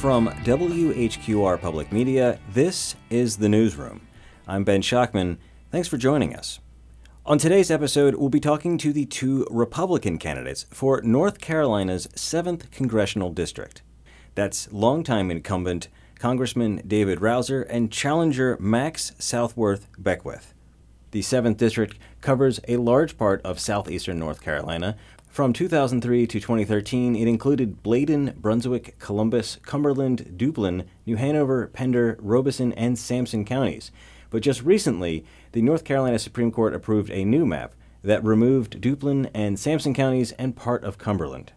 From WHQR Public Media, this is The Newsroom. I'm Ben Schachtman. Thanks for joining us. On today's episode, we'll be talking to the two Republican candidates for North Carolina's 7th Congressional District. That's longtime incumbent Congressman David Rouzer and challenger Max Southworth Beckwith. The 7th District covers a large part of southeastern North Carolina. From 2003 to 2013, it included Bladen, Brunswick, Columbus, Cumberland, Duplin, New Hanover, Pender, Robeson, and Sampson counties. But just recently, the North Carolina Supreme Court approved a new map that removed Duplin and Sampson counties and part of Cumberland.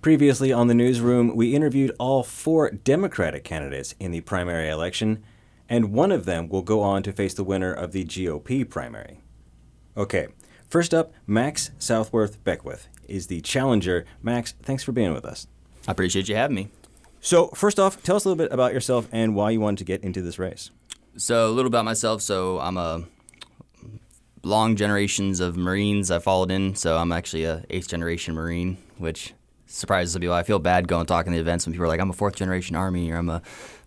Previously on the newsroom, we interviewed all four Democratic candidates in the primary election, and one of them will go on to face the winner of the GOP primary. Okay, first up, Max Southworth Beckwith is the challenger. Max, thanks for being with us. I appreciate you having me. So, first off, tell us a little bit about yourself and why you wanted to get into this race. So, a little about myself. So, I'm a long generations of Marines I followed in. So, I'm actually a eighth generation Marine, which surprises some people. I feel bad going talking to the events when people are like, I'm a fourth generation Army or I'm a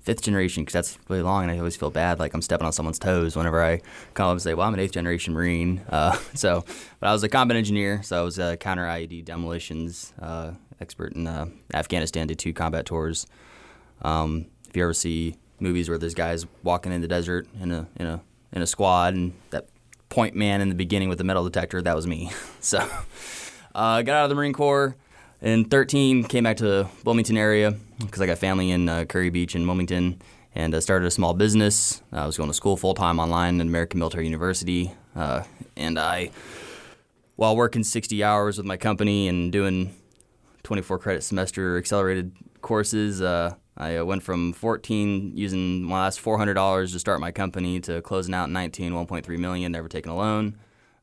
fifth generation because that's really long, and I always feel bad like I'm stepping on someone's toes whenever I come up and say, "Well, I'm an eighth generation Marine." Uh, so, but I was a combat engineer, so I was a counter IED demolitions uh, expert in uh, Afghanistan. Did two combat tours. Um, if you ever see movies where there's guys walking in the desert in a in a in a squad, and that point man in the beginning with the metal detector, that was me. so, uh, got out of the Marine Corps. In 13, came back to the Wilmington area because I got family in uh, Kure Beach and Wilmington, and uh, started a small business. I was going to school full time online at American Military University, uh, and I, while working 60 hours with my company and doing 24 credit semester accelerated courses, uh, I uh, went from 14 using my last $400 to start my company to closing out 19, 1.3 million, never taking a loan.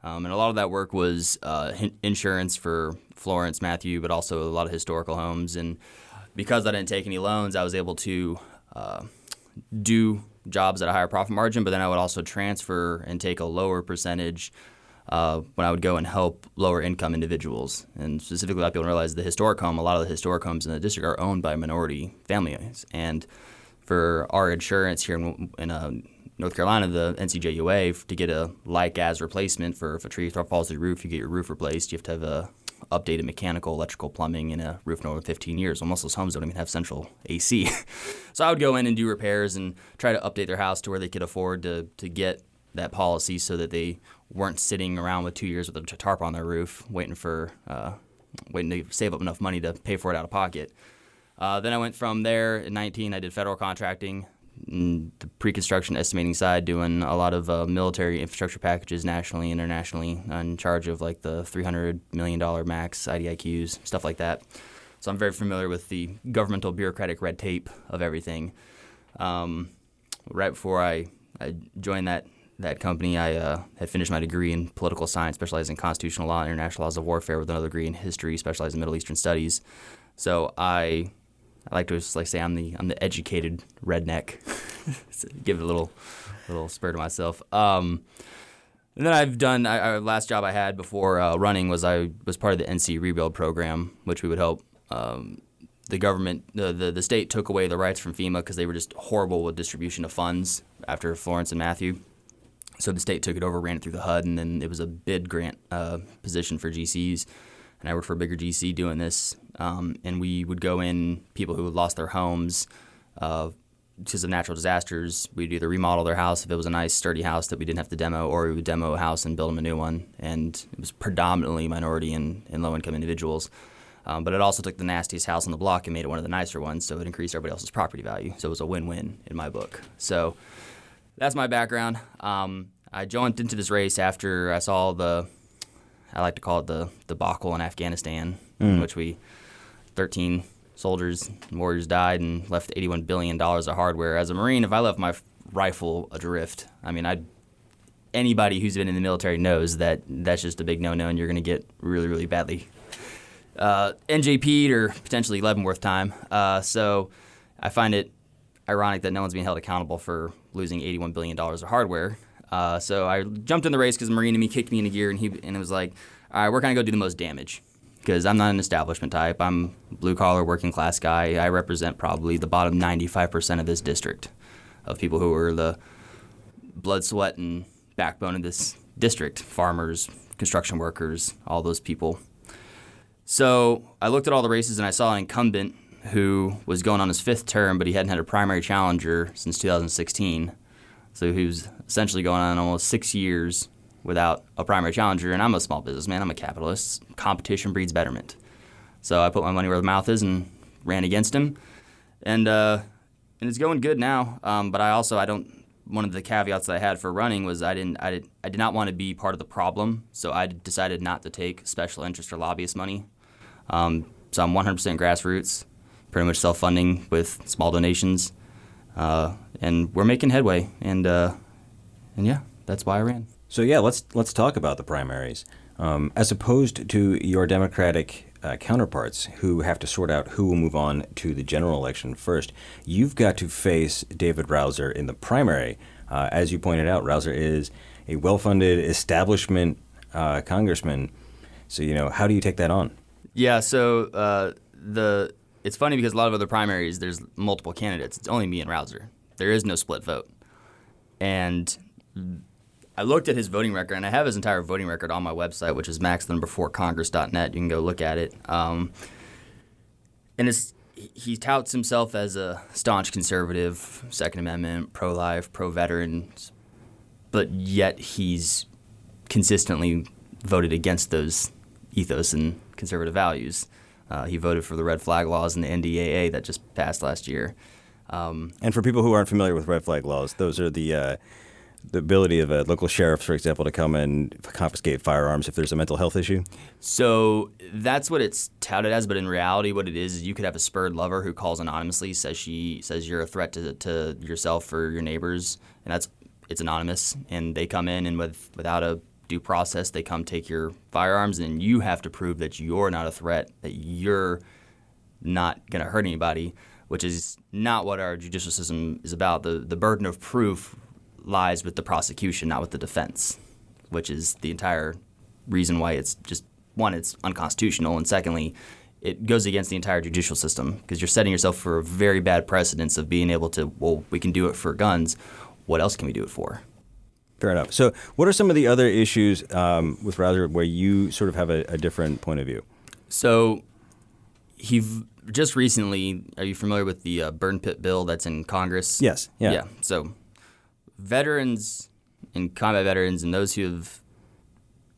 Um, and a lot of that work was uh, insurance for Florence, Matthew, but also a lot of historical homes. And because I didn't take any loans, I was able to uh, do jobs at a higher profit margin, but then I would also transfer and take a lower percentage uh, when I would go and help lower income individuals. And specifically, a lot of people realize the historic home, a lot of the historic homes in the district are owned by minority families. And for our insurance here in, in uh, North Carolina, the NCIUA, to get a like as replacement for if a tree falls through the roof, you get your roof replaced, you have to have a updated mechanical, electrical, plumbing, and a roof no over 15 years. Well, most of those homes don't even have central AC. so I would go in and do repairs and try to update their house to where they could afford to, to get that policy so that they weren't sitting around with two years with a tarp on their roof waiting for uh, waiting to save up enough money to pay for it out of pocket. Uh, then I went from there in 19. I did federal contracting the pre-construction estimating side, doing a lot of uh, military infrastructure packages nationally, internationally, in charge of like the 300 million dollar max IDIQs, stuff like that. So I'm very familiar with the governmental bureaucratic red tape of everything. Um, right before I, I joined that that company, I uh, had finished my degree in political science, specializing in constitutional law and international laws of warfare, with another degree in history, specializing in Middle Eastern studies. So I I like to just like say I'm the I'm the educated redneck. Give it a little little spur to myself. Um, and then I've done I, last job I had before uh, running was I was part of the NC Rebuild program, which we would help. Um, the government, the, the, the state took away the rights from FEMA because they were just horrible with distribution of funds after Florence and Matthew. So the state took it over, ran it through the HUD, and then it was a bid grant uh, position for GCs and I worked for a bigger GC doing this. Um, and we would go in people who had lost their homes uh, because of natural disasters. We'd either remodel their house if it was a nice, sturdy house that we didn't have to demo, or we would demo a house and build them a new one. And it was predominantly minority and, and low income individuals. Um, but it also took the nastiest house on the block and made it one of the nicer ones, so it increased everybody else's property value. So it was a win win in my book. So that's my background. Um, I joined into this race after I saw the I like to call it the debacle in Afghanistan, mm. in which we 13 soldiers and warriors died and left 81 billion dollars of hardware. As a Marine, if I left my rifle adrift, I mean, I anybody who's been in the military knows that that's just a big no-no, and you're going to get really, really badly uh, NJP'd or potentially Leavenworth time. Uh, so I find it ironic that no one's being held accountable for losing 81 billion dollars of hardware. Uh, so I jumped in the race because a Marine and me kicked me into gear, and he and it was like, all right, we're gonna go do the most damage. Because I'm not an establishment type. I'm blue collar, working class guy. I represent probably the bottom 95% of this district of people who are the blood, sweat, and backbone of this district farmers, construction workers, all those people. So I looked at all the races and I saw an incumbent who was going on his fifth term, but he hadn't had a primary challenger since 2016. So he was essentially going on almost six years without a primary challenger. And I'm a small businessman, I'm a capitalist. Competition breeds betterment. So I put my money where the mouth is and ran against him. And, uh, and it's going good now. Um, but I also, I don't, one of the caveats that I had for running was I didn't, I did, I did not want to be part of the problem. So I decided not to take special interest or lobbyist money. Um, so I'm 100% grassroots, pretty much self-funding with small donations. Uh, and we're making headway. And, uh, and yeah, that's why I ran. So yeah, let's let's talk about the primaries. Um, as opposed to your Democratic uh, counterparts who have to sort out who will move on to the general election first, you've got to face David Rouzer in the primary. Uh, as you pointed out, Rouzer is a well-funded establishment uh, congressman. So you know, how do you take that on? Yeah, so uh, the it's funny because a lot of other primaries, there's multiple candidates. It's only me and Rouzer. There is no split vote, and I looked at his voting record, and I have his entire voting record on my website, which is max number four congress.net. You can go look at it. Um, and it's, he touts himself as a staunch conservative, Second Amendment, pro life, pro veterans, but yet he's consistently voted against those ethos and conservative values. Uh, he voted for the red flag laws and the NDAA that just passed last year. Um, and for people who aren't familiar with red flag laws, those are the uh, the ability of a local sheriff, for example, to come and confiscate firearms if there's a mental health issue? So that's what it's touted as, but in reality, what it is is you could have a spurred lover who calls anonymously, says she says you're a threat to, to yourself or your neighbors, and that's it's anonymous, and they come in and with without a due process, they come take your firearms, and you have to prove that you're not a threat, that you're not going to hurt anybody, which is not what our judicial system is about. The the burden of proof lies with the prosecution, not with the defense, which is the entire reason why it's just one, it's unconstitutional, and secondly, it goes against the entire judicial system because you're setting yourself for a very bad precedence of being able to, well, we can do it for guns. What else can we do it for? Fair enough. So, what are some of the other issues um, with Rouzer where you sort of have a, a different point of view? So, he just recently. Are you familiar with the uh, burn pit bill that's in Congress? Yes. Yeah. Yeah. So veterans and combat veterans and those who have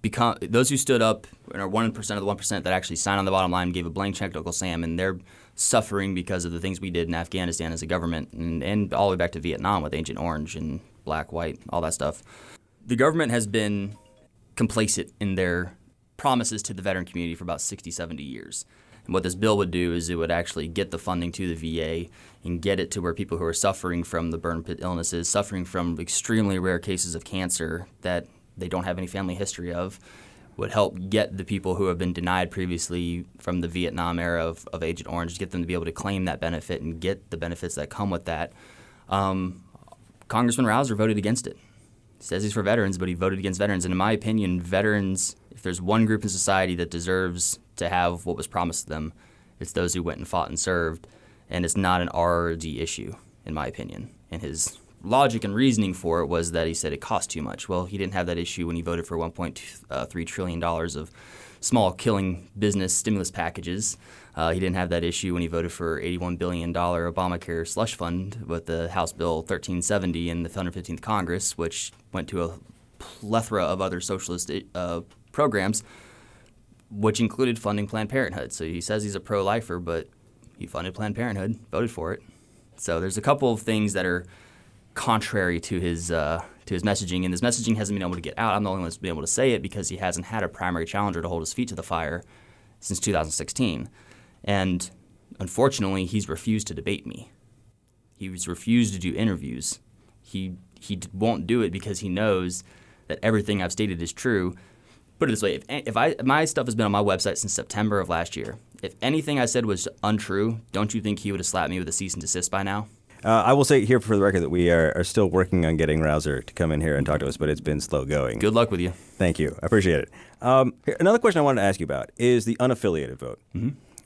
become those who stood up and are one percent of the one percent that actually signed on the bottom line gave a blank check to Uncle Sam, and they're suffering because of the things we did in Afghanistan as a government, and, and all the way back to Vietnam with Agent Orange and Black, White, all that stuff. The government has been complacent in their promises to the veteran community for about 60, 70 years. And what this bill would do is it would actually get the funding to the VA and get it to where people who are suffering from the burn pit illnesses, suffering from extremely rare cases of cancer that they don't have any family history of, would help get the people who have been denied previously from the Vietnam era of, of Agent Orange, to get them to be able to claim that benefit and get the benefits that come with that. Um, Congressman Rouzer voted against it. He says he's for veterans, but he voted against veterans. And in my opinion, veterans, if there's one group in society that deserves to have what was promised to them. It's those who went and fought and served, and it's not an RD issue, in my opinion. And his logic and reasoning for it was that he said it cost too much. Well, he didn't have that issue when he voted for 1.3 uh, trillion dollars of small killing business stimulus packages. Uh, he didn't have that issue when he voted for 81 billion dollar Obamacare slush fund with the House Bill 1370 in the 115th Congress, which went to a plethora of other socialist uh, programs which included funding Planned Parenthood. So he says he's a pro lifer, but he funded Planned Parenthood, voted for it. So there's a couple of things that are contrary to his uh, to his messaging, and his messaging hasn't been able to get out. I'm the only one that's been able to say it because he hasn't had a primary challenger to hold his feet to the fire since 2016, and unfortunately, he's refused to debate me. He's refused to do interviews. He he won't do it because he knows that everything I've stated is true put it this way: if, if I my stuff has been on my website since September of last year, if anything I said was untrue, don't you think he would have slapped me with a cease and desist by now? Uh, I will say here for the record that we are, are still working on getting Rouzer to come in here and talk to us, but it's been slow going. Good luck with you. Thank you. I appreciate it. Um, here- another question I wanted to ask you about is the unaffiliated vote.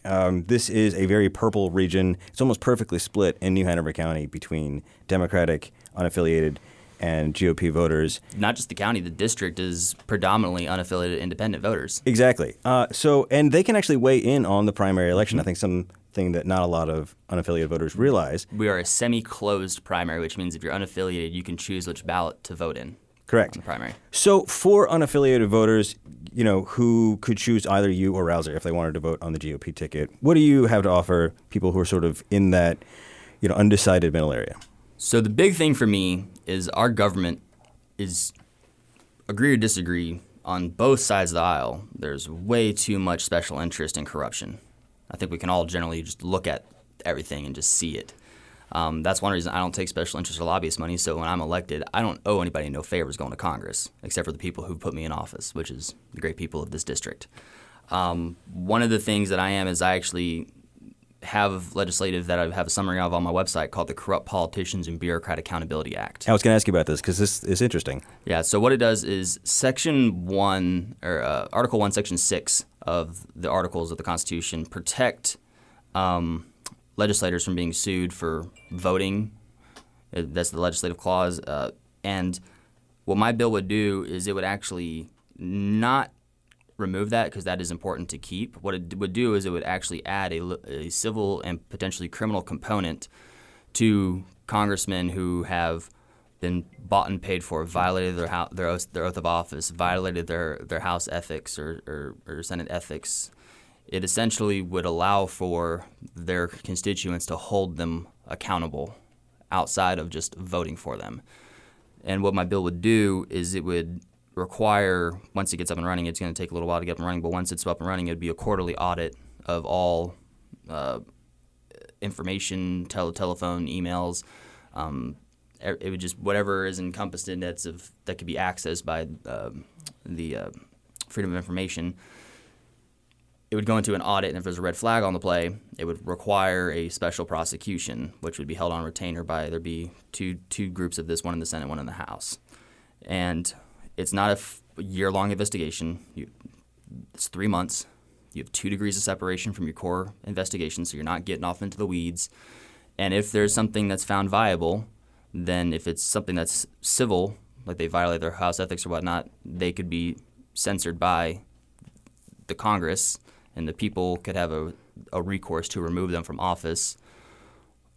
Um, this is a very purple region. It's almost perfectly split in New Hanover County between Democratic, unaffiliated, and GOP voters. Not just the county, the district is predominantly unaffiliated independent voters. Exactly. Uh, so, and they can actually weigh in on the primary election. I think something that not a lot of unaffiliated voters realize. We are a semi-closed primary, which means if you're unaffiliated, you can choose which ballot to vote in Correct. the primary. So, for unaffiliated voters, you know, who could choose either you or Rouzer if they wanted to vote on the GOP ticket, what do you have to offer people who are sort of in that, you know, undecided middle area? So the big thing for me is our government is agree or disagree on both sides of the aisle. There's way too much special interest and corruption. I think we can all generally just look at everything and just see it. Um, that's one reason I don't take special interest or lobbyist money. So when I'm elected, I don't owe anybody no favors going to Congress, except for the people who put me in office, which is the great people of this district. Um, one of the things that I am is I actually have legislative that I have a summary of on my website called the Corrupt Politicians and Bureaucrat Accountability Act. I was going to ask you about this because this is interesting. Yeah. So what it does is Section One or uh, Article One, Section Six of the Articles of the Constitution protect um, legislators from being sued for voting. Uh, That's the legislative clause. Uh, and what my bill would do is it would actually not remove that because that is important to keep. What it would do is it would actually add a, a civil and potentially criminal component to congressmen who have been bought and paid for, violated their hou- their oath, their oath of office, violated their, their House ethics or, or, or Senate ethics. It essentially would allow for their constituents to hold them accountable outside of just voting for them. And what my bill would do is it would require, once it gets up and running, it's going to take a little while to get up and running, but once it's up and running, it would be a quarterly audit of all uh, information, tele- telephone, emails. Um, it would just whatever is encompassed in that's of that could be accessed by um the uh, freedom of information. It would go into an audit, and if there's a red flag on the play, it would require a special prosecution, which would be held on retainer by there'd be two two groups of this, one in the Senate, one in the House, and it's not a f- year-long investigation. You, it's three months. You have two degrees of separation from your core investigation, so you're not getting off into the weeds. And if there's something that's found viable, then if it's something that's civil, like they violate their house ethics or whatnot, they could be censored by the Congress, and the people could have a, a recourse to remove them from office.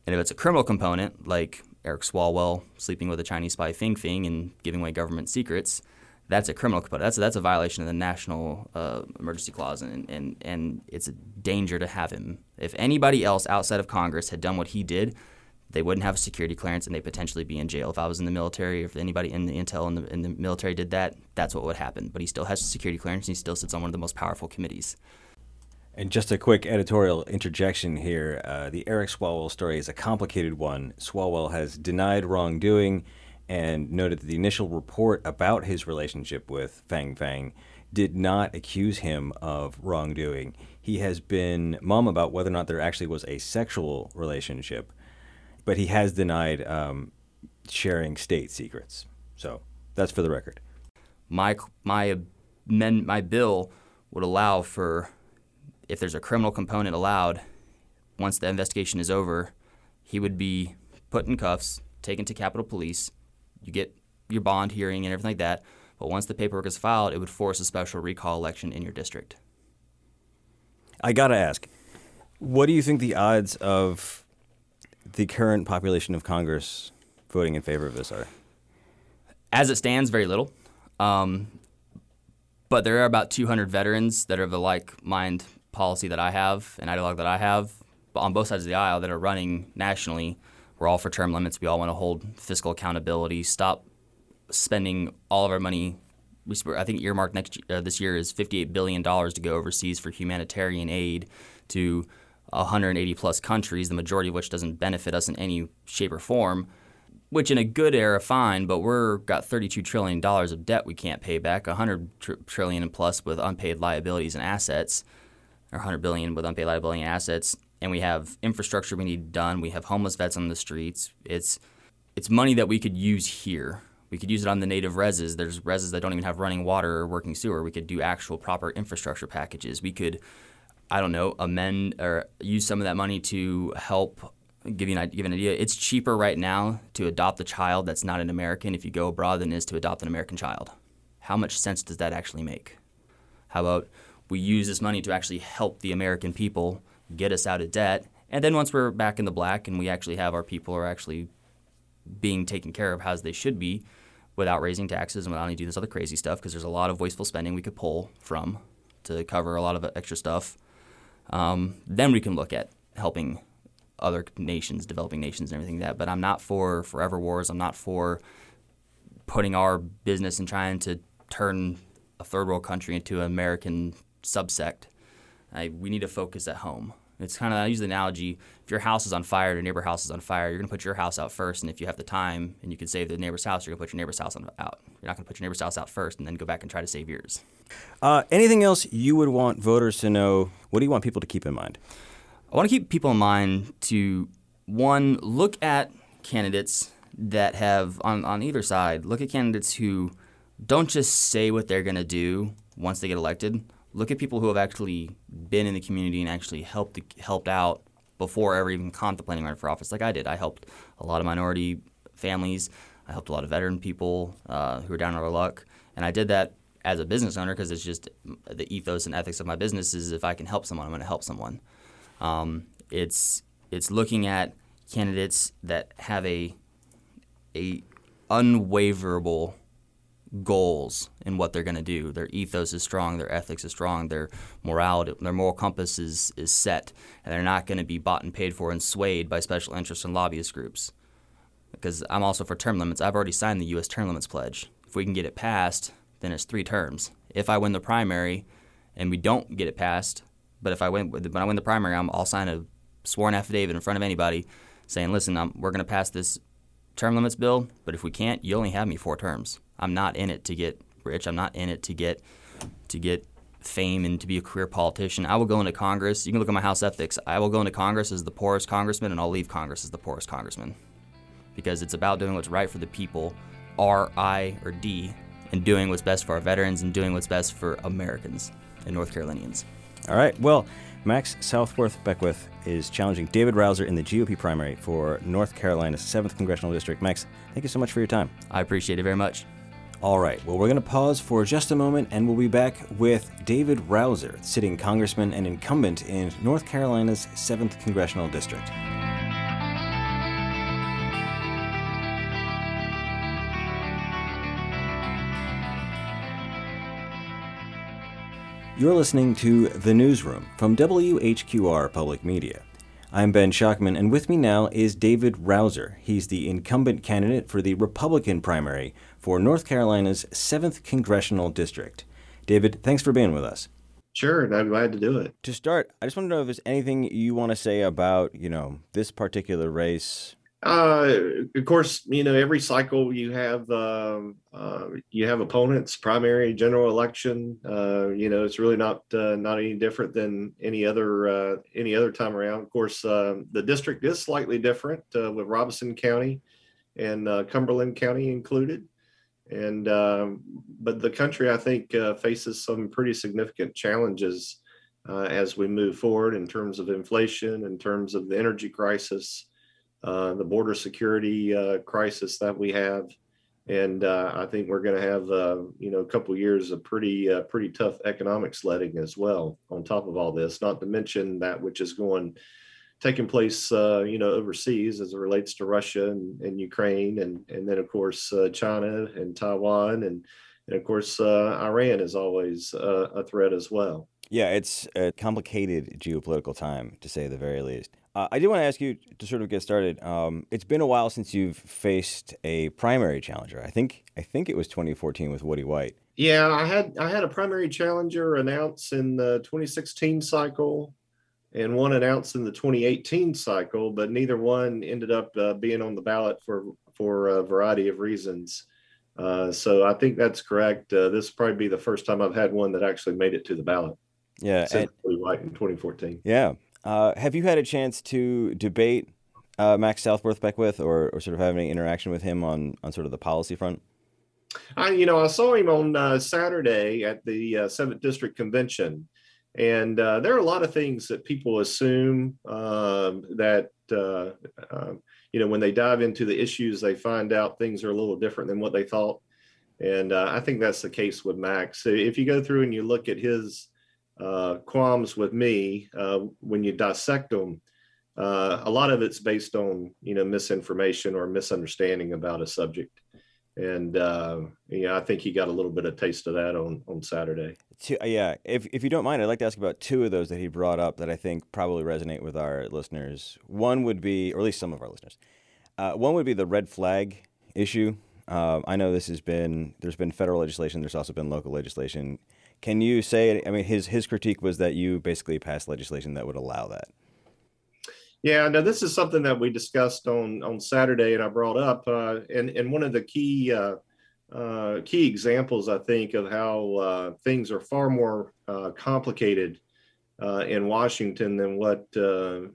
And if it's a criminal component, like Eric Swalwell sleeping with a Chinese spy Fang Fang and giving away government secrets, that's a criminal component. That's that's a violation of the national uh, emergency clause, and, and and it's a danger to have him. If anybody else outside of Congress had done what he did, they wouldn't have a security clearance, and they'd potentially be in jail. If I was in the military, if anybody in the intel in the, in the military did that, that's what would happen. But he still has a security clearance, and he still sits on one of the most powerful committees. And just a quick editorial interjection here. Uh, the Eric Swalwell story is a complicated one. Swalwell has denied wrongdoing and noted that the initial report about his relationship with Fang Fang did not accuse him of wrongdoing. He has been mum about whether or not there actually was a sexual relationship, but he has denied um, sharing state secrets. So that's for the record. my my men my bill would allow for if there's a criminal component allowed once the investigation is over he would be put in cuffs taken to capitol police you get your bond hearing and everything like that but once the paperwork is filed it would force a special recall election in your district I gotta ask, what do you think the odds of the current population of Congress voting in favor of this are? as it stands very little um, but there are about 200 veterans that are of the like mind policy that I have and ideologue that I have on both sides of the aisle that are running nationally. We're all for term limits. We all want to hold fiscal accountability, stop spending all of our money. I think earmarked next uh, this year is $58 billion to go overseas for humanitarian aid to 180 plus countries, the majority of which doesn't benefit us in any shape or form which in a good era fine, but we're got 32 trillion dollars of debt we can't pay back, 100 tr- trillion and plus with unpaid liabilities and assets, or 100 billion with unpaid liability and assets, and we have infrastructure we need done. We have homeless vets on the streets. It's it's money that we could use here. We could use it on the native reses. There's reses that don't even have running water or working sewer. We could do actual proper infrastructure packages. We could, I don't know, amend or use some of that money to help give you an, give an idea. It's cheaper right now to adopt a child that's not an American if you go abroad than it is to adopt an American child. How much sense does that actually make? How about we use this money to actually help the American people get us out of debt, and then once we're back in the black and we actually have our people are actually being taken care of as they should be, without raising taxes and without any do this other crazy stuff because there's a lot of wasteful spending we could pull from to cover a lot of extra stuff. Um, then we can look at helping other nations, developing nations, and everything like that. But I'm not for forever wars. I'm not for putting our business and trying to turn a third world country into an American subsect. I, we need to focus at home. It's kind of I use the analogy: if your house is on fire, your neighbor house is on fire, you're gonna put your house out first, and if you have the time and you can save the neighbor's house, you're gonna put your neighbor's house on, out. You're not gonna put your neighbor's house out first and then go back and try to save yours. Uh, anything else you would want voters to know? What do you want people to keep in mind? I want to keep people in mind to one look at candidates that have on on either side. Look at candidates who don't just say what they're gonna do once they get elected look at people who have actually been in the community and actually helped helped out before ever even contemplating running for office, like I did. I helped a lot of minority families. I helped a lot of veteran people uh, who were down on their luck, and I did that as a business owner because it's just the ethos and ethics of my business is if I can help someone, I'm going to help someone. Um, it's it's looking at candidates that have a a unwaverable goals in what they're going to do. Their ethos is strong, their ethics is strong, their morality, their moral compass is, is set, and they're not going to be bought and paid for and swayed by special interests and lobbyist groups. Because I'm also for term limits. I've already signed the U.S. term limits pledge. If we can get it passed, then it's three terms. If I win the primary and we don't get it passed, but if I win, when I win the primary, I'm, I'll sign a sworn affidavit in front of anybody saying, listen, I'm, we're going to pass this term limits bill, but if we can't, you only have me four terms. I'm not in it to get rich. I'm not in it to get to get fame and to be a career politician. I will go into Congress. You can look at my house ethics. I will go into Congress as the poorest congressman, and I'll leave Congress as the poorest congressman, because it's about doing what's right for the people, R, I, or D, and doing what's best for our veterans and doing what's best for Americans and North Carolinians. All right. Well, Max Southworth Beckwith is challenging David Rouzer in the GOP primary for North Carolina's 7th Congressional District. Max, thank you so much for your time. I appreciate it very much. All right, well, we're going to pause for just a moment and we'll be back with David Rouzer, sitting congressman and incumbent in North Carolina's 7th Congressional District. You're listening to The Newsroom from WHQR Public Media. I'm Ben Schachtman, and with me now is David Rouzer. He's the incumbent candidate for the Republican primary for North Carolina's 7th Congressional District. David, thanks for being with us. Sure, I'm glad to do it. To start, I just want to know if there's anything you want to say about, you know, this particular race uh, of course, you know every cycle you have um, uh, you have opponents. Primary, general election. Uh, you know it's really not uh, not any different than any other uh, any other time around. Of course, uh, the district is slightly different with Robeson County and Cumberland County included. And um, but the country, I think, faces some pretty significant challenges as we move forward in terms of inflation, in terms of the energy crisis. Uh, the border security uh, crisis that we have, and uh, I think we're going to have uh, you know a couple years of pretty uh, pretty tough economic sledding as well. On top of all this, not to mention that which is going taking place you know overseas as it relates to Russia and, and Ukraine, and and then of course China and Taiwan, and and of course Iran is always a threat as well. Yeah, it's a complicated geopolitical time to say the very least. Uh, I do want to ask you to sort of get started. Um, it's been a while since you've faced a primary challenger. I think I think it was 2014 with Woody White. Yeah, I had I had a primary challenger announced in the 2016 cycle, and one announced in the 2018 cycle, but neither one ended up uh, being on the ballot for for a variety of reasons. Uh, so I think that's correct. Uh, this will probably be the first time I've had one that actually made it to the ballot. Yeah, Woody White in 2014. Yeah, Uh, have you had a chance to debate uh, Max Southworth Beckwith or, or sort of have any interaction with him on, on sort of the policy front? I, you know, I saw him on uh, Saturday at the uh, Seventh District Convention, and uh, there are a lot of things that people assume um, that uh, uh, you know when they dive into the issues, they find out things are a little different than what they thought, and uh, I think that's the case with Max. So if you go through and you look at his qualms with me, when you dissect them. a lot of it's based on you know misinformation or misunderstanding about a subject and uh, yeah, I think he got a little bit of taste of that on on Saturday. Uh, yeah, if if you don't mind, I'd like to ask about two of those that he brought up that I think probably resonate with our listeners. One would be, or at least some of our listeners. Uh, one would be the red flag issue. Um, I know this has been there's been federal legislation. There's also been local legislation. Can you say? I mean, his his critique was that you basically passed legislation that would allow that. Yeah, now this is something that we discussed on on Saturday, and I brought up, uh, and and one of the key uh, uh, key examples, I think, of how uh, things are far more uh, complicated uh, in Washington than what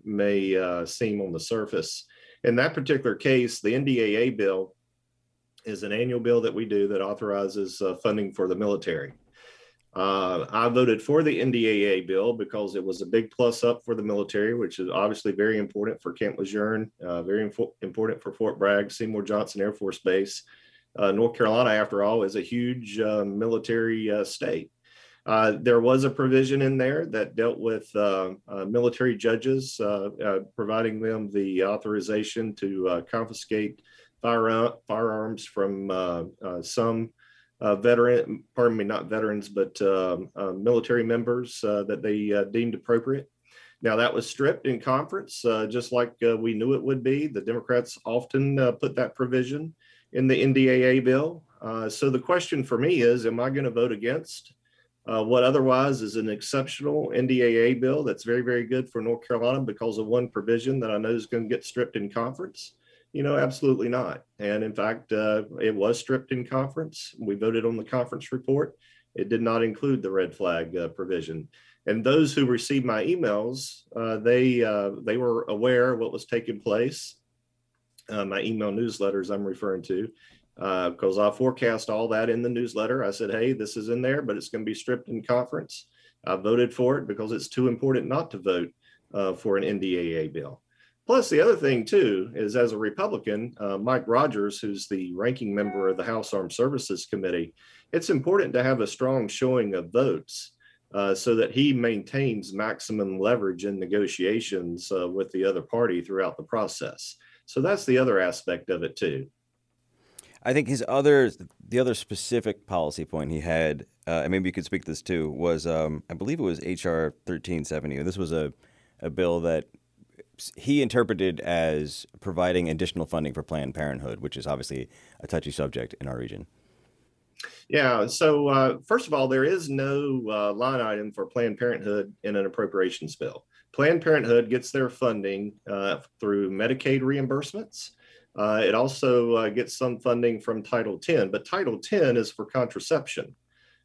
may seem on the surface. In that particular case, the NDAA bill is an annual bill that we do that authorizes funding for the military. Uh, I voted for the NDAA bill because it was a big plus up for the military, which is obviously very important for Camp Lejeune, uh, very important for Fort Bragg, Seymour Johnson Air Force Base. Uh, North Carolina, after all, is a huge uh, military uh, state. Uh, there was a provision in there that dealt with military judges, providing them the authorization to confiscate fire, firearms from some uh, veteran, pardon me, not veterans, but um, uh, military members uh, that they uh, deemed appropriate. Now, that was stripped in conference, uh, just like uh, we knew it would be. The Democrats often put that provision in the NDAA bill. so the question for me is Am I going to vote against what otherwise is an exceptional NDAA bill that's very, very good for North Carolina because of one provision that I know is going to get stripped in conference? You know, absolutely not. And in fact, uh, it was stripped in conference. We voted on the conference report. It did not include the red flag uh, provision. And those who received my emails, uh, they uh, they were aware what was taking place. Uh, my email newsletters I'm referring to, because uh, I forecast all that in the newsletter. I said, hey, this is in there, but it's going to be stripped in conference. I voted for it because it's too important not to vote for an NDAA bill. Plus, the other thing too is as a Republican, uh, Mike Rogers, who's the ranking member of the House Armed Services Committee, it's important to have a strong showing of votes uh, so that he maintains maximum leverage in negotiations uh, with the other party throughout the process. So that's the other aspect of it too. I think his other, the other specific policy point he had, uh, and maybe you could speak to this too, was um, I believe it was HR 1370. This was a, a bill that he interpreted as providing additional funding for Planned Parenthood, which is obviously a touchy subject in our region. Yeah. So uh, first of all, there is no uh, line item for Planned Parenthood in an appropriations bill. Planned Parenthood gets their funding uh, through Medicaid reimbursements. Uh, it also uh, gets some funding from Title 10, but Title 10 is for contraception,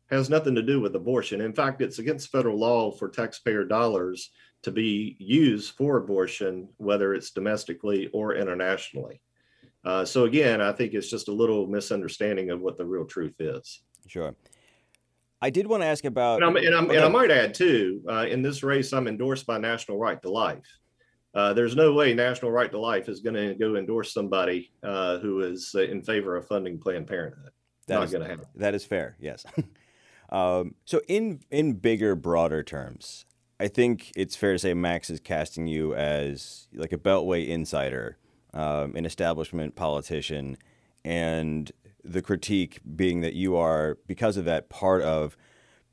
has nothing to do with abortion. In fact, it's against federal law for taxpayer dollars to be used for abortion, whether it's domestically or internationally. Uh, so again, I think it's just a little misunderstanding of what the real truth is. Sure. I did want to ask about, and, and, and i might add too, uh, in this race, I'm endorsed by National Right to Life. Uh, there's no way National Right to Life is going to go endorse somebody uh, who is in favor of funding Planned Parenthood. That Not going to happen. That is fair. Yes. um, so in in bigger, broader terms, I think it's fair to say Max is casting you as like a Beltway insider, um, an establishment politician, and the critique being that you are, because of that, part of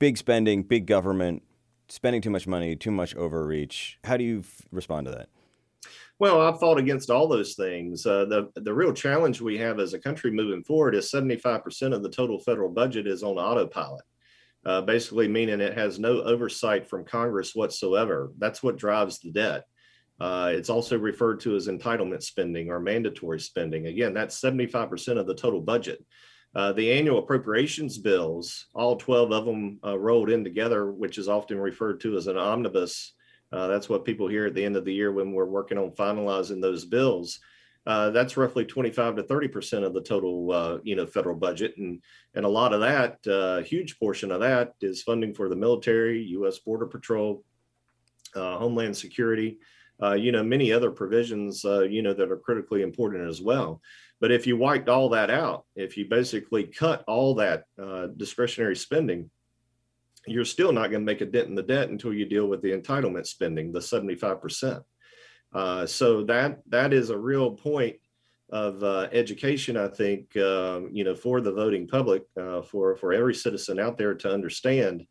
big spending, big government, spending too much money, too much overreach. How do you f- respond to that? Well, I've fought against all those things. Uh, the the real challenge we have as a country moving forward is 75% of the total federal budget is on autopilot uh, basically meaning it has no oversight from Congress whatsoever. That's what drives the debt. Uh, it's also referred to as entitlement spending or mandatory spending. Again, that's 75% of the total budget. Uh, the annual appropriations bills, all 12 of them uh, rolled in together, which is often referred to as an omnibus Uh, that's what people hear at the end of the year when we're working on finalizing those bills. Uh, that's roughly 25 to 30 percent of the total, uh, you know, federal budget, and and a lot of that, uh, huge portion of that, is funding for the military, U.S. Border Patrol, uh, Homeland Security, uh, you know, many other provisions, you know, that are critically important as well. But if you wiped all that out, if you basically cut all that discretionary spending, you're still not going to make a dent in the debt until you deal with the entitlement spending, the 75 percent. Uh, so that that is a real point of uh, education, I think, uh, you know, for the voting public, uh, for for every citizen out there to understand,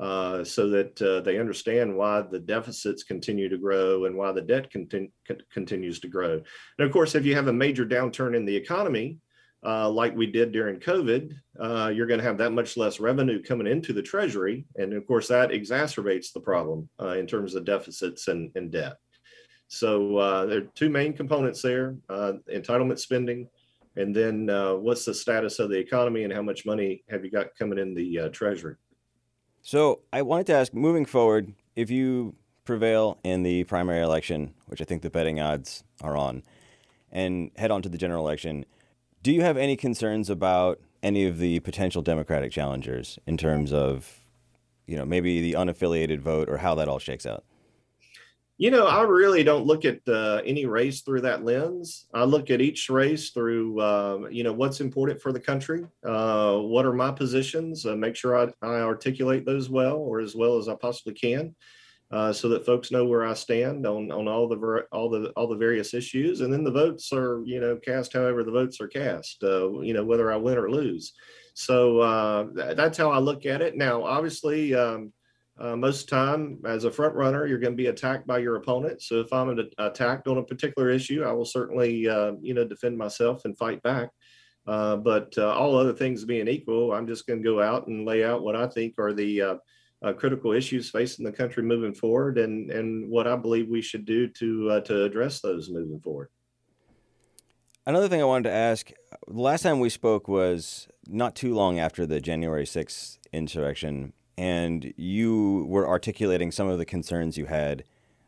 uh, so that uh, they understand why the deficits continue to grow and why the debt conti- continues to grow. And of course, if you have a major downturn in the economy, like we did during COVID, you're going to have that much less revenue coming into the Treasury, and of course, that exacerbates the problem in terms of deficits and, and debt. So uh, there are two main components there: uh, entitlement spending, and then uh, what's the status of the economy and how much money have you got coming in the uh, treasury? So I wanted to ask, moving forward, if you prevail in the primary election, which I think the betting odds are on, and head on to the general election, do you have any concerns about any of the potential Democratic challengers in terms of, you know, maybe the unaffiliated vote or how that all shakes out? You know, I really don't look at uh, any race through that lens. I look at each race through, uh, you know, what's important for the country. Uh, what are my positions? Uh, make sure I, I, articulate those well, or as well as I possibly can, uh, so that folks know where I stand on on all the all the all the various issues. And then the votes are, you know, cast however the votes are cast. Uh, you know, whether I win or lose. So that's how I look at it. Now, obviously. Um, uh, most of the time, as a front runner, you're going to be attacked by your opponent. So if I'm attacked on a particular issue, I will certainly, uh, you know, defend myself and fight back. Uh, but uh, all other things being equal, I'm just going to go out and lay out what I think are the uh, uh, critical issues facing the country moving forward, and and what I believe we should do to to address those moving forward. Another thing I wanted to ask: the last time we spoke was not too long after the January 6th insurrection and you were articulating some of the concerns you had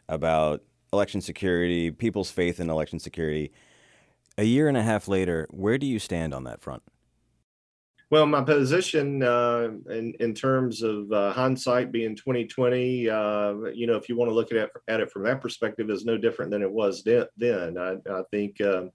about election security, people's faith in election security. A year and a half later, where do you stand on that front? Well, my position uh, in in terms of uh, hindsight being twenty twenty, uh, you know, if you want to look at it at it from that perspective, is no different than it was then. I, I think um,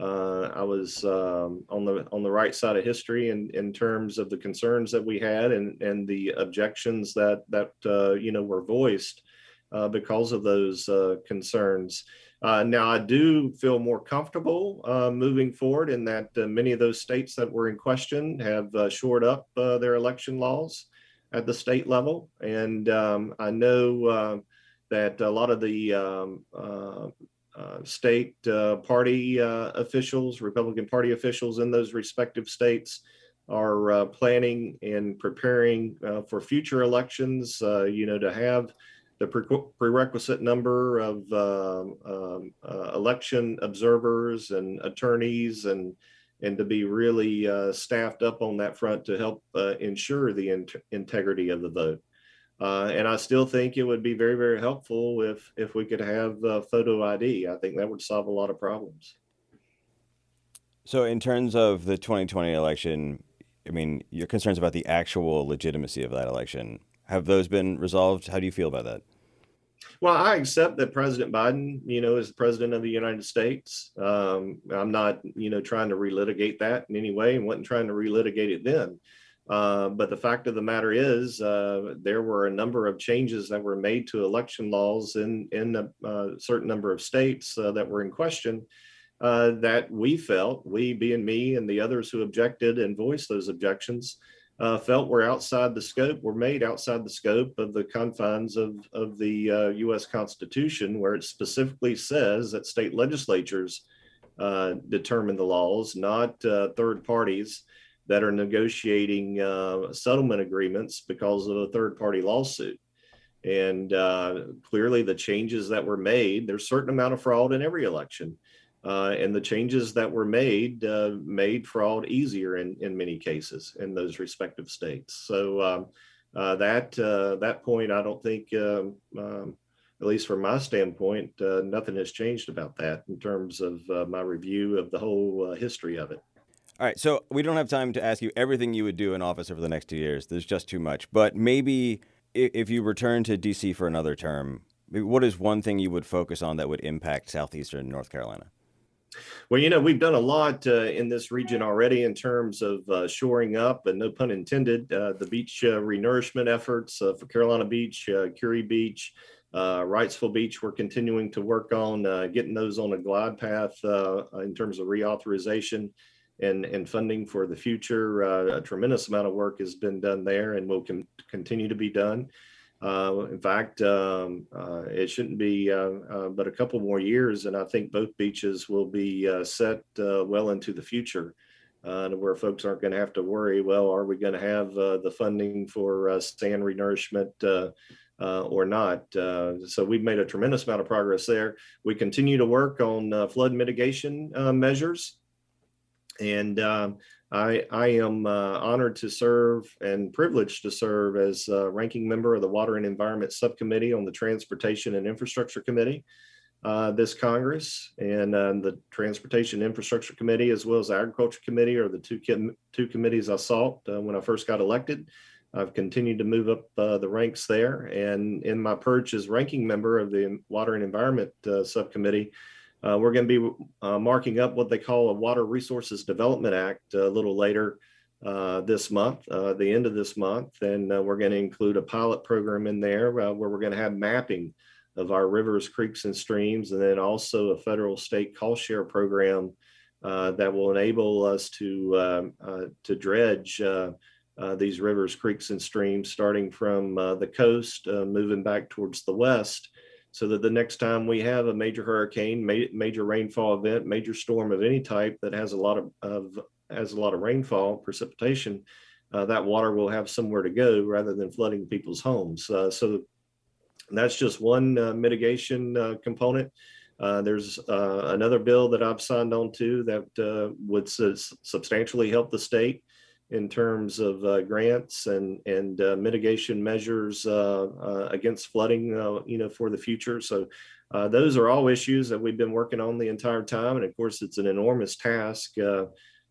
uh, I was um, on the on the right side of history in, in terms of the concerns that we had and and the objections that that uh, you know were voiced uh, because of those uh, concerns. Uh, now I do feel more comfortable uh, moving forward in that many of those states that were in question have shored up their election laws at the state level, and um, I know that a lot of the um, uh, state uh, party uh, officials, Republican Party officials in those respective states are uh, planning and preparing uh, for future elections, you know, to have the pre- prerequisite number of um, um election observers and attorneys and and to be really staffed up on that front to help ensure the in- integrity of the vote. Uh, and I still think it would be very, very helpful if if we could have uh, photo ID. I think that would solve a lot of problems. So, in terms of the 2020 election, I mean, your concerns about the actual legitimacy of that election have those been resolved? How do you feel about that? Well, I accept that President Biden, you know, is the president of the United States. Um, I'm not, you know, trying to relitigate that in any way, and wasn't trying to relitigate it then. Uh, but the fact of the matter is, uh, there were a number of changes that were made to election laws in in a uh, certain number of states uh, that were in question. Uh, that we felt, we being me and the others who objected and voiced those objections, felt were outside the scope, were made outside the scope of the confines of of the U.S. Constitution, where it specifically says that state legislatures determine the laws, not third parties that are negotiating uh, settlement agreements because of a third party lawsuit. And uh, clearly, the changes that were made, there's a certain amount of fraud in every election. Uh, and the changes that were made uh, made fraud easier in, in many cases in those respective states. So um, uh, that uh, that point, I don't think um, um, at least from my standpoint, nothing has changed about that in terms of my review of the whole history of it. All right, so we don't have time to ask you everything you would do in office over the next two years. There's just too much. But maybe if you return to D.C. for another term, what is one thing you would focus on that would impact southeastern North Carolina? Well, you know, we've done a lot uh, in this region already in terms of uh, shoring up, and no pun intended, uh, the beach uh, renourishment efforts uh, for Carolina Beach, uh, Kure Beach, Wrightsville Beach. We're continuing to work on getting those on a glide path in terms of reauthorization and, and funding for the future. a tremendous amount of work has been done there and will con- continue to be done. Uh, in fact, um, uh, it shouldn't be uh, uh, but a couple more years, and I think both beaches will be uh, set well into the future, where folks aren't going to have to worry. Well, are we going to have the funding for sand renourishment? or not. so we've made a tremendous amount of progress there. We continue to work on flood mitigation measures. And um, I, I am uh, honored to serve and privileged to serve as ranking member of the Water and Environment Subcommittee on the Transportation and Infrastructure Committee uh, this Congress. And uh, the Transportation Infrastructure Committee, as well as the Agriculture Committee, are the two, com- two committees I sought uh, when I first got elected. I've continued to move up uh, the ranks there. And in my perch as ranking member of the Water and Environment uh, Subcommittee, uh, we're going to be uh, marking up what they call a Water Resources Development Act a little later uh, this month, uh, the end of this month. And uh, we're going to include a pilot program in there uh, where we're going to have mapping of our rivers, creeks, and streams, and then also a federal state cost share program that will enable us to, um, to dredge. these rivers, creeks, and streams, starting from the coast, moving back towards the west, so that the next time we have a major hurricane, ma- major rainfall event, major storm of any type that has a lot of, of has a lot of rainfall precipitation, uh, that water will have somewhere to go rather than flooding people's homes. Uh, so that's just one uh, mitigation uh, component. Uh, there's uh, another bill that I've signed on to that would substantially help the state in terms of uh, grants and and uh, mitigation measures uh, uh against flooding, uh, you know, for the future. So uh, those are all issues that we've been working on the entire time, and of course, it's an enormous task.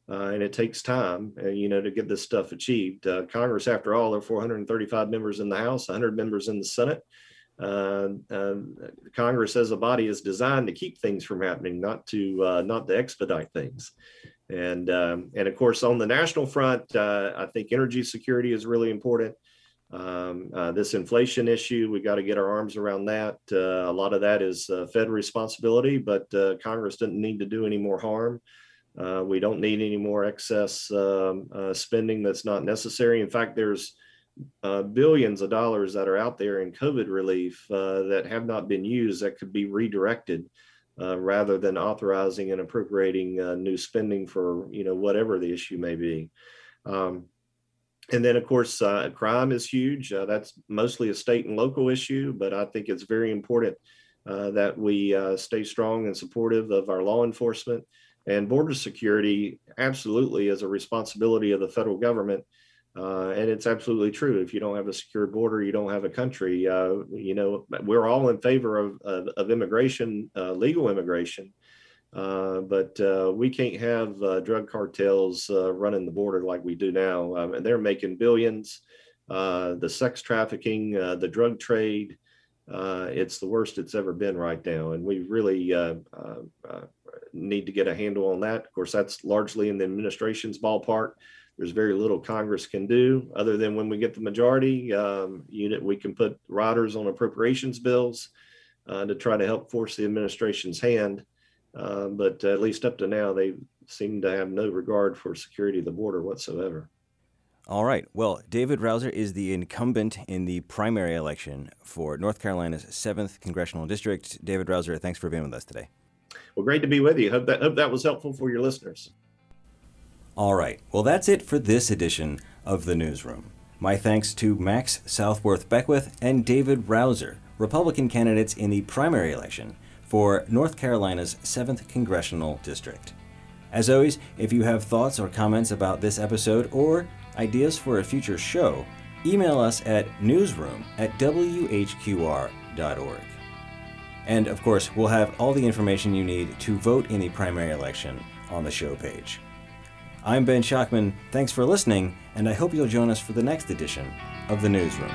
and it takes time, you know, to get this stuff achieved. Congress, after all, there are 435 members in the House, 100 members in the Senate. Congress, as a body, is designed to keep things from happening, not to not to expedite things. And um, and of course, on the national front, uh, I think energy security is really important. Um, uh, this inflation issue, we got to get our arms around that. Uh, a lot of that is uh, Fed responsibility, but uh, Congress doesn't need to do any more harm. Uh, we don't need any more excess um, spending that's not necessary. In fact, there's billions of dollars that are out there in COVID relief that have not been used that could be redirected uh, rather than authorizing and appropriating uh, new spending for you know whatever the issue may be. Um, and then of course uh, crime is huge. Uh, that's mostly a state and local issue, but I think it's very important uh, that we stay strong and supportive of our law enforcement and border security. Absolutely, is a responsibility of the federal government. Uh, and it's absolutely true. If you don't have a secure border, you don't have a country. Uh, you know, we're all in favor of, of, of immigration, uh, legal immigration, uh, but uh, we can't have uh, drug cartels running the border like we do now. Um, and they're making billions. the sex trafficking, the drug trade, it's the worst it's ever been right now. And we really need to get a handle on that. Of course, that's largely in the administration's ballpark there's very little Congress can do other than when we get the majority um, unit, we can put riders on appropriations bills uh, to try to help force the administration's hand. Uh, but at least up to now, they seem to have no regard for security of the border whatsoever. All right. Well, David Rouzer is the incumbent in the primary election for North Carolina's 7th Congressional District. David Rouzer, thanks for being with us today. Well, great to be with you. Hope that, hope that was helpful for your listeners. All right, well, that's it for this edition of The Newsroom. My thanks to Max Southworth Beckwith and David Rouzer, Republican candidates in the primary election for North Carolina's 7th Congressional District. As always, if you have thoughts or comments about this episode or ideas for a future show, email us at newsroom at whqr.org. And of course, we'll have all the information you need to vote in the primary election on the show page. I'm Ben Schachtman. Thanks for listening, and I hope you'll join us for the next edition of The Newsroom.